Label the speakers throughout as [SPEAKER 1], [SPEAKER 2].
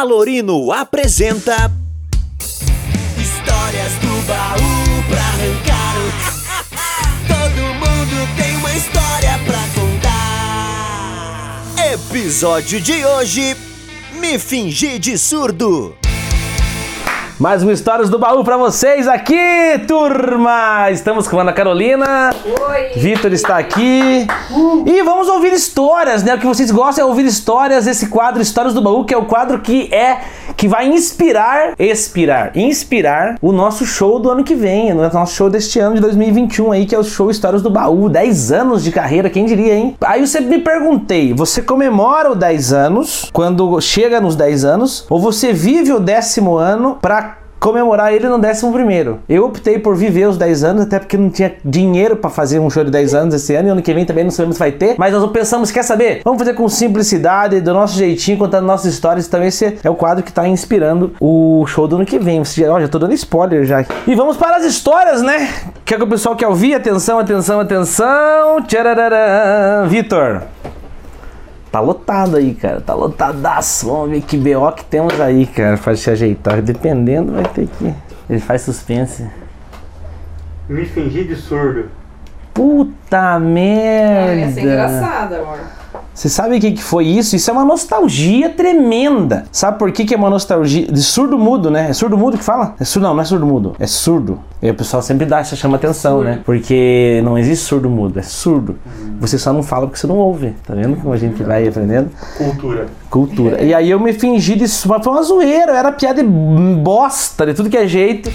[SPEAKER 1] Alorino apresenta
[SPEAKER 2] Histórias do baú pra arrancar. Todo mundo tem uma história pra contar.
[SPEAKER 1] episódio de hoje Me Fingir de Surdo.
[SPEAKER 3] Mais uma Histórias do Baú pra vocês aqui, turma! Estamos com a Ana Carolina.
[SPEAKER 4] Oi!
[SPEAKER 3] Vitor está aqui. E vamos ouvir histórias, né? O que vocês gostam é ouvir histórias, esse quadro Histórias do Baú, que é o quadro que é que vai inspirar, expirar, inspirar o nosso show do ano que vem, o nosso show deste ano de 2021 aí, que é o show Histórias do Baú. 10 anos de carreira, quem diria, hein? Aí eu sempre me perguntei, você comemora o 10 anos quando chega nos 10 anos ou você vive o décimo ano pra comemorar ele no 11 primeiro. Eu optei por viver os 10 anos, até porque não tinha dinheiro pra fazer um show de 10 anos esse ano, e ano que vem também não sabemos se vai ter, mas nós pensamos, quer saber? Vamos fazer com simplicidade, do nosso jeitinho, contando nossas histórias, também esse é o quadro que tá inspirando o show do ano que vem. Você ó, já tô dando spoiler já. E vamos para as histórias, né? Que é que o pessoal quer ouvir? Atenção, atenção, atenção. Tcharararã. Vitor. Tá lotado aí, cara. Tá lotadaço. Vamos ver que BO que temos aí, cara, pra se ajeitar. Dependendo, vai ter que. Ele faz suspense.
[SPEAKER 5] Me fingir de surdo.
[SPEAKER 3] Puta
[SPEAKER 4] Ah,
[SPEAKER 3] merda!
[SPEAKER 4] ia ser engraçado, amor.
[SPEAKER 3] Você sabe o que, que foi isso? Isso é uma nostalgia tremenda. Sabe por que, que é uma nostalgia? De surdo mudo, né? É surdo mudo que fala? É surdo, não, não é surdo mudo. É surdo. E o pessoal sempre dá, isso chama atenção, né? Porque não existe surdo mudo, é surdo. Você só não fala porque você não ouve. Tá vendo como a gente vai aprendendo?
[SPEAKER 5] Cultura.
[SPEAKER 3] Cultura. E aí eu me fingi de su- mas foi uma zoeira, era piada de bosta, de tudo que é jeito.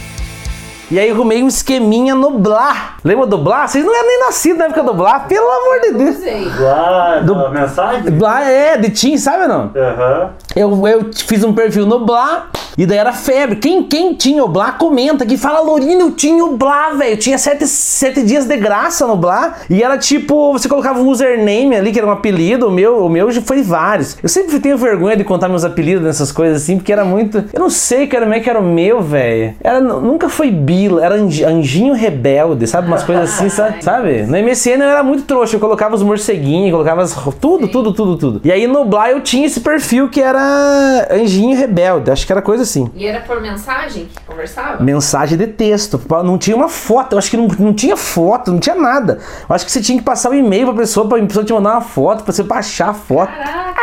[SPEAKER 3] E aí eu arrumei um esqueminha no Blá. Lembra do Blá? Vocês não eram nem nascidos na época do Blá, pelo amor de Deus.
[SPEAKER 4] Usei.
[SPEAKER 5] Lá,
[SPEAKER 3] Do-
[SPEAKER 5] mensagem?
[SPEAKER 3] Blá é, de Tim, sabe ou não?
[SPEAKER 5] Aham.
[SPEAKER 3] Eu, eu fiz um perfil no Blá e daí era febre. Quem, quem tinha o Blá, comenta que fala, Lorina, eu tinha o Blá, velho. Eu tinha sete, sete dias de graça no Blá. E era tipo, você colocava um username ali, que era um apelido. O meu, o meu já foi vários. Eu sempre tenho vergonha de contar meus apelidos nessas coisas assim, porque era muito. Eu não sei, cara, como é que era o meu, velho. Era, nunca foi Era Anj- Anjinho Rebelde, sabe? Umas coisas assim, sabe? No MSN eu era muito trouxa. Eu colocava os morceguinhos, colocava as, tudo, tudo, tudo, tudo. E aí no Blá eu tinha esse perfil que era Anjinho Rebelde. Acho que era coisa assim.
[SPEAKER 4] E era por mensagem que conversava?
[SPEAKER 3] Mensagem de texto. Não tinha uma foto. Eu acho que não, não tinha foto, não tinha nada. Eu acho que você tinha que passar o e-mail pra pessoa, pra pessoa te mandar uma foto, pra você baixar a foto.
[SPEAKER 4] Caraca,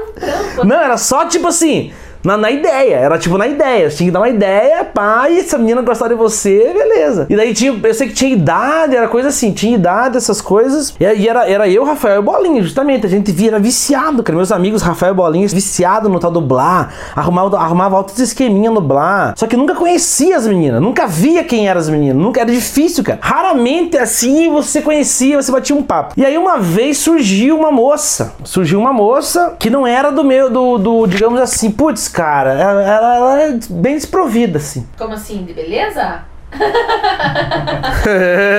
[SPEAKER 4] um trampo.
[SPEAKER 3] Não, era só tipo assim. Na, na ideia, era tipo na ideia. Tinha que dar uma ideia, e essa menina gostar de você, beleza. E daí tinha, eu sei que tinha idade, era coisa assim, tinha idade, essas coisas. E aí era, era eu, Rafael e Bolinha, justamente. A gente via, era viciado, cara. Meus amigos, Rafael e Bolinha, viciado no tal do Blá. Arrumava, arrumava altos esqueminha no Blá. Só que nunca conhecia as meninas, nunca via quem eram as meninas. Nunca, era difícil, cara. Raramente assim você conhecia, você batia um papo. E aí uma vez surgiu uma moça. Surgiu uma moça que não era do meu, do, do digamos assim, putz, cara, ela, ela, ela é bem desprovida, assim.
[SPEAKER 4] Como assim? De beleza?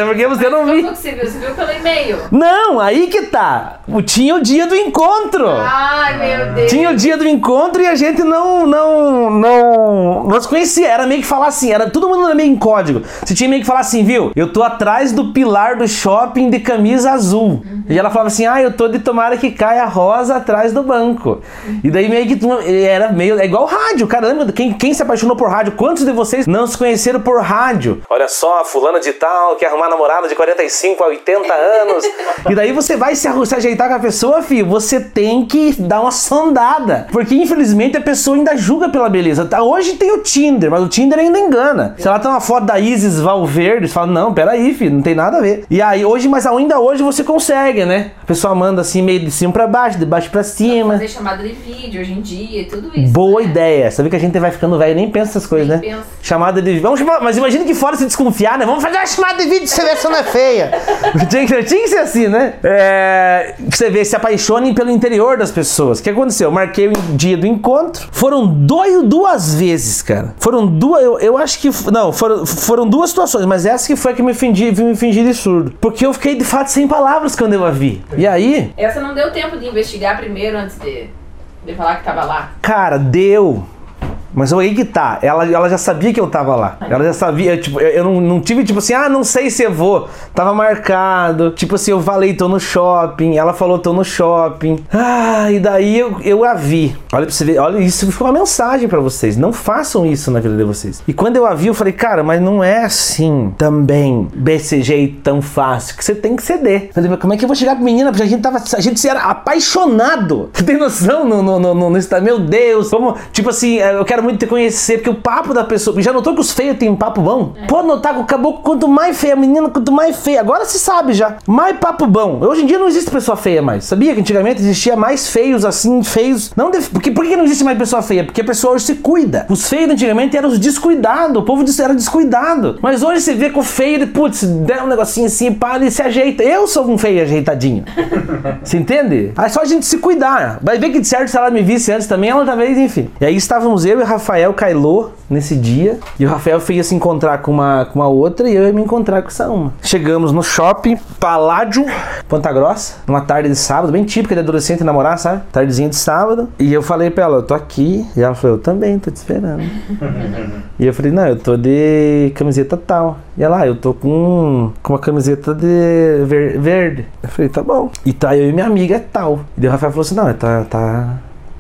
[SPEAKER 3] Porque você não
[SPEAKER 4] Como
[SPEAKER 3] viu.
[SPEAKER 4] você viu? Você viu pelo e-mail?
[SPEAKER 3] Não, aí que tá. O- Tinha o dia do encontro.
[SPEAKER 4] Ai, meu Deus.
[SPEAKER 3] Tinha o dia do encontro e a gente não, não, não, não se conhecia. Era meio que falar assim, era todo mundo era meio em código. Você tinha meio que falar assim, viu? Eu tô atrás do pilar do shopping de camisa azul. E ela falava assim, ah, eu tô de tomara que caia rosa atrás do banco. E daí meio que tu- era meio, é igual rádio, cara. Lembra quem, quem se apaixonou por rádio? Quantos de vocês não se conheceram por rádio? Olha só, fulana de tal, quer arrumar namorada de 45 a 80 anos. e daí você vai se, se ajeitar com a pessoa, filho, você tem que dar uma sondada. Porque infelizmente a pessoa ainda julga pela beleza. Tá, Hoje tem o Tinder, mas o Tinder ainda engana. Se ela tem uma foto da Isis Valverde, você fala, não, peraí, filho, não tem nada a ver. E aí, hoje, mas ainda hoje você consegue, né? A pessoa manda assim, meio de cima pra baixo, de baixo pra cima.
[SPEAKER 4] Fazer chamada de vídeo hoje em dia e tudo isso.
[SPEAKER 3] Boa
[SPEAKER 4] né?
[SPEAKER 3] ideia. Sabe que a gente vai ficando velho e nem pensa essas coisas,
[SPEAKER 4] Nem
[SPEAKER 3] né?
[SPEAKER 4] pensa.
[SPEAKER 3] Chamada de Vamos chamar... Mas imagina que fora se desconfiar, né? Vamos fazer uma chamada de vídeo se ver se não é feia. tinha, que, tinha que ser assim, né? É... Você vê, se apaixonem pelo interior das pessoas. O que aconteceu? Eu marquei o dia do encontro. Foram dois, duas vezes, cara. Foram duas. Eu, eu acho que. Não, foram, foram duas situações, mas essa que foi a que me fingi, me fingi de surdo. Porque eu fiquei de fato sem palavras quando eu a vi. E aí,
[SPEAKER 4] Essa não deu tempo de investigar primeiro antes de, de falar que tava lá.
[SPEAKER 3] cara, deu. Mas aí que tá, ela, ela já sabia que eu tava lá. Ela já sabia, tipo, eu, eu não, não tive tipo assim, ah, não sei se eu vou. Tava marcado. Tipo assim, eu falei, tô no shopping. Ela falou, tô no shopping. Ah, e daí eu, eu a vi. Olha pra você ver, olha, isso foi uma mensagem pra vocês. Não façam isso na vida de vocês. E quando eu a vi, eu falei, cara, mas não é assim também, desse jeito tão fácil, que você tem que ceder. Eu falei, mas como é que eu vou chegar pra menina? Porque a gente tava, a gente era apaixonado. Você tem noção no, no, no, no, no Instagram? Meu Deus, como, tipo assim, eu quero muito te conhecer, porque o papo da pessoa. Já notou que os feios têm um papo bom? Pode notar que o caboclo, quanto mais feia a menina, quanto mais feia. Agora se sabe já. Mais papo bom. Hoje em dia não existe pessoa feia mais. Sabia que antigamente existia mais feios assim, feios. Não def... porque, por que não existe mais pessoa feia? Porque a pessoa hoje se cuida. Os feios antigamente eram os descuidados. O povo era descuidado. Mas hoje você vê que o feio, ele, putz, der um negocinho assim, pá, ele se ajeita. Eu sou um feio ajeitadinho. Você entende? Aí só a gente se cuidar. Vai ver que de certo, se ela me visse antes também, ela talvez, enfim. E aí estávamos eu e Rafael Cailô nesse dia. E o Rafael ia se encontrar com uma, com uma outra e eu ia me encontrar com essa uma. Chegamos no shopping, Paládio, Ponta Grossa, numa tarde de sábado, bem típica de adolescente namorar, sabe? Tardezinha de sábado. E eu falei pra ela, eu tô aqui. E ela falou, eu também, tô te esperando. e eu falei, não, eu tô de camiseta tal. E ela, ah, eu tô com, com uma camiseta de ver- verde. Eu falei, tá bom. E tá eu e minha amiga é tal. E o Rafael falou assim, não, tá, tá,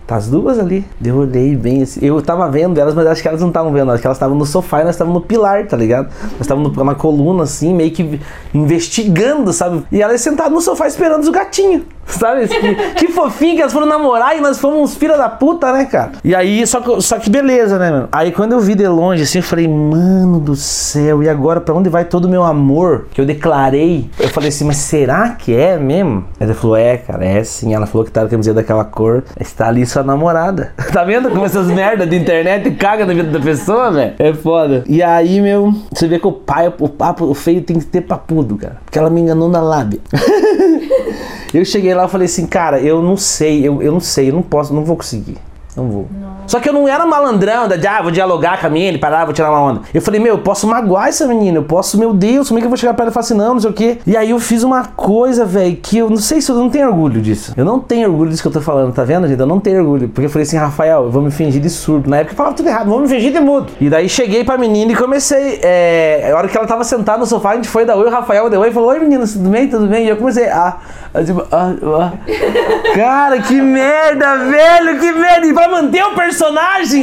[SPEAKER 3] Tá as duas ali. Eu olhei bem assim. Eu tava vendo elas, mas acho que elas não estavam vendo. Acho que elas estavam no sofá e nós estávamos no pilar, tá ligado? Nós estávamos na coluna, assim, meio que investigando, sabe? E elas sentadas no sofá esperando os gatinhos. Sabe? Que, que fofinho que elas foram namorar e nós fomos uns filha da puta, né, cara? E aí, só que, só que beleza, né, mano? Aí quando eu vi de longe, assim, eu falei, mano do céu, e agora pra onde vai todo o meu amor que eu declarei? Eu falei assim, mas será que é mesmo? Ela falou, é, cara, é sim. Ela falou que tá na camiseta daquela cor, está ali sua namorada. tá vendo como essas merdas de internet caga na vida da pessoa, velho? É foda. E aí, meu, você vê que o pai, o papo, o feio tem que ter papudo, cara. Porque ela me enganou na lábia. Eu cheguei lá e falei assim, cara, eu não sei, eu, eu não sei, eu não posso, não vou conseguir. Não vou. Só que eu não era malandrão, da, de, ah, vou dialogar com a menina, parar, vou tirar uma onda. Eu falei, meu, eu posso magoar essa menina, eu posso, meu Deus, como é que eu vou chegar pra ela e falar assim, não, não sei o quê. E aí eu fiz uma coisa, velho, que eu não sei se eu não tenho orgulho disso. Eu não tenho orgulho disso que eu tô falando, tá vendo, gente? Eu não tenho orgulho. Porque eu falei assim, Rafael, eu vou me fingir de surdo. Na época eu falava tudo errado, vou me fingir de mudo. E daí cheguei pra menina e comecei. É, a hora que ela tava sentada no sofá, a gente foi da oi, o Rafael deu oi e falou: Oi meninas, tudo bem? Tudo bem? E eu comecei, ah, ah, tipo, ah, ah. Cara, que merda, velho, que merda. E pra manter o personagem,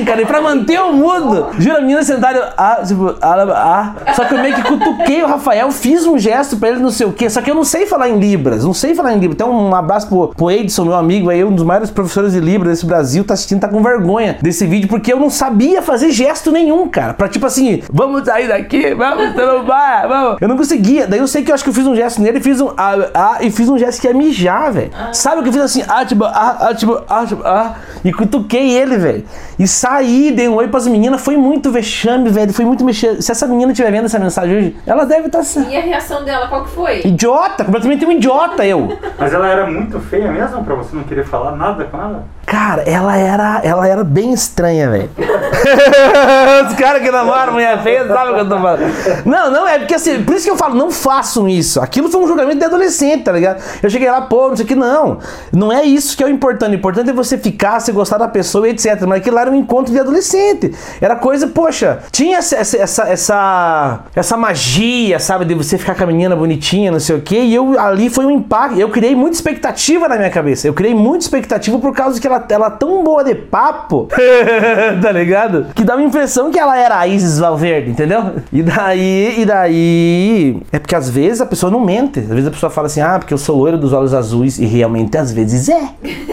[SPEAKER 3] cara, e pra manter o mudo. Jura, a menina sentada, ah, tipo, ah, ah. Só que eu meio que cutuquei o Rafael, fiz um gesto pra ele, não sei o quê. Só que eu não sei falar em Libras, não sei falar em Libras. Então, um abraço pro, pro Edson, meu amigo aí, um dos maiores professores de Libras desse Brasil, tá assistindo, tá com vergonha desse vídeo, porque eu não sabia fazer gesto nenhum, cara. Pra tipo assim, vamos sair daqui, vamos no bar, vamos. Eu não conseguia. Daí eu sei que eu acho que eu fiz um gesto nele, fiz um ah, ah, e fiz um gesto que ia mijar, velho. Sabe o que eu fiz assim? Ah, tipo, ah, ah, tipo, ah, tipo, ah. E cutuquei ele, velho. E saí, dei um oi pras meninas. Foi muito vexame, velho. Foi muito mexer. Se essa menina estiver vendo essa mensagem hoje, ela deve estar. Tá...
[SPEAKER 4] E a reação dela, qual que foi?
[SPEAKER 3] Idiota, completamente um idiota eu.
[SPEAKER 5] Mas ela era muito feia mesmo pra você não querer falar nada com ela?
[SPEAKER 3] Cara, ela era, ela era bem estranha, velho. Os caras que namoram mulher feia sabem o que eu tô falando. Não, não, é porque assim, por isso que eu falo, não façam isso. Aquilo foi um julgamento de adolescente, tá ligado? Eu cheguei lá, pô, não sei o que, não. Não é isso que é o importante. O importante é você ficar, você gostar da pessoa, etc. Mas aquilo lá era um encontro de adolescente. Era coisa, poxa, tinha essa, essa, essa, essa, essa magia, sabe, de você ficar com a menina bonitinha, não sei o que. E eu ali foi um impacto. Eu criei muita expectativa na minha cabeça. Eu criei muita expectativa por causa que ela, ela é tão boa de papo, tá ligado? Que dava a impressão que ela era a Isis Valverde, entendeu? E daí, e daí. É porque às vezes a pessoa não mente. Às vezes a pessoa fala assim, ah, porque eu sou loiro dos olhos azuis. E realmente às vezes é.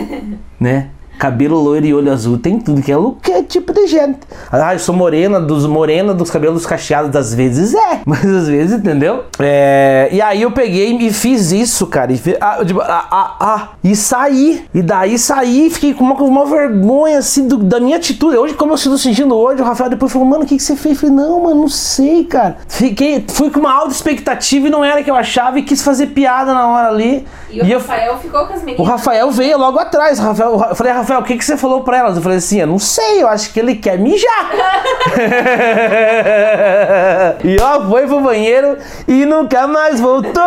[SPEAKER 3] né? Cabelo loiro e olho azul tem tudo que é, que é tipo de gente. Ah, eu sou morena dos morena dos cabelos cacheados, às vezes é, mas às vezes, entendeu? É, e aí eu peguei e fiz isso, cara. E, fi- ah, digo, ah, ah, ah, e saí. E daí saí, fiquei com uma, uma vergonha assim do- da minha atitude. Hoje, como eu estou sentindo hoje, o Rafael depois falou, mano, o que, que você fez? Eu falei, não, mano, não sei, cara. Fiquei, fui com uma alta expectativa e não era o que eu achava e quis fazer piada na hora ali.
[SPEAKER 4] E o
[SPEAKER 3] eu-
[SPEAKER 4] Rafael ficou com as meninas.
[SPEAKER 3] o Rafael veio logo atrás. O Rafael, eu falei, Rafael, Rafael, o que, que você falou pra elas? Eu falei assim, eu não sei, eu acho que ele quer mijar. e ó, foi pro banheiro e nunca mais voltou.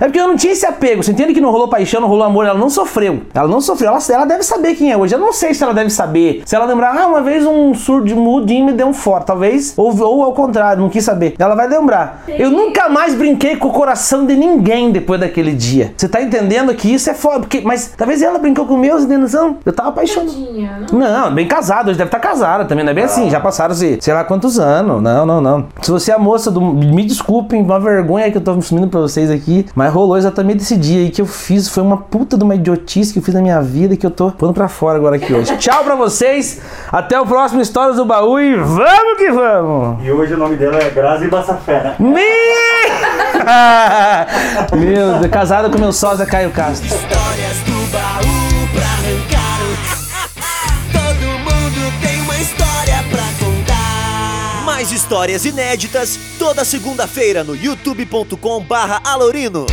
[SPEAKER 3] É porque eu não tinha esse apego. Você entende que não rolou paixão, não rolou amor, ela não sofreu. Ela não sofreu, ela, ela deve saber quem é hoje. Eu não sei se ela deve saber. Se ela lembrar, ah, uma vez um surdo mudinho me deu um forte, talvez. Ou, ou ao contrário, não quis saber. Ela vai lembrar. Eu nunca mais brinquei com o coração de ninguém depois daquele dia. Você tá entendendo que isso é foda? Porque, mas talvez ela brincou com meus, entendeu? Eu tava apaixonado.
[SPEAKER 4] Tadinha, não?
[SPEAKER 3] Não, bem casado, hoje deve estar casada também, não é bem assim, já passaram-se sei lá quantos anos. Não, não, não. Se você é a moça do. Me desculpem, uma vergonha que eu tô assumindo pra vocês aqui, mas rolou exatamente esse dia aí que eu fiz. Foi uma puta de uma idiotice que eu fiz na minha vida e que eu tô pondo pra fora agora aqui hoje. Tchau pra vocês, até o próximo Histórias do Baú e vamos que vamos!
[SPEAKER 5] E hoje o nome dela é Grazi Bassafera.
[SPEAKER 3] Me... Meu Deus, casada com meu sósia Caio Castro.
[SPEAKER 2] Histórias do baú pra arrancar. Todo mundo tem uma história pra contar.
[SPEAKER 1] Mais histórias inéditas toda segunda-feira no youtube.com barra Alorino.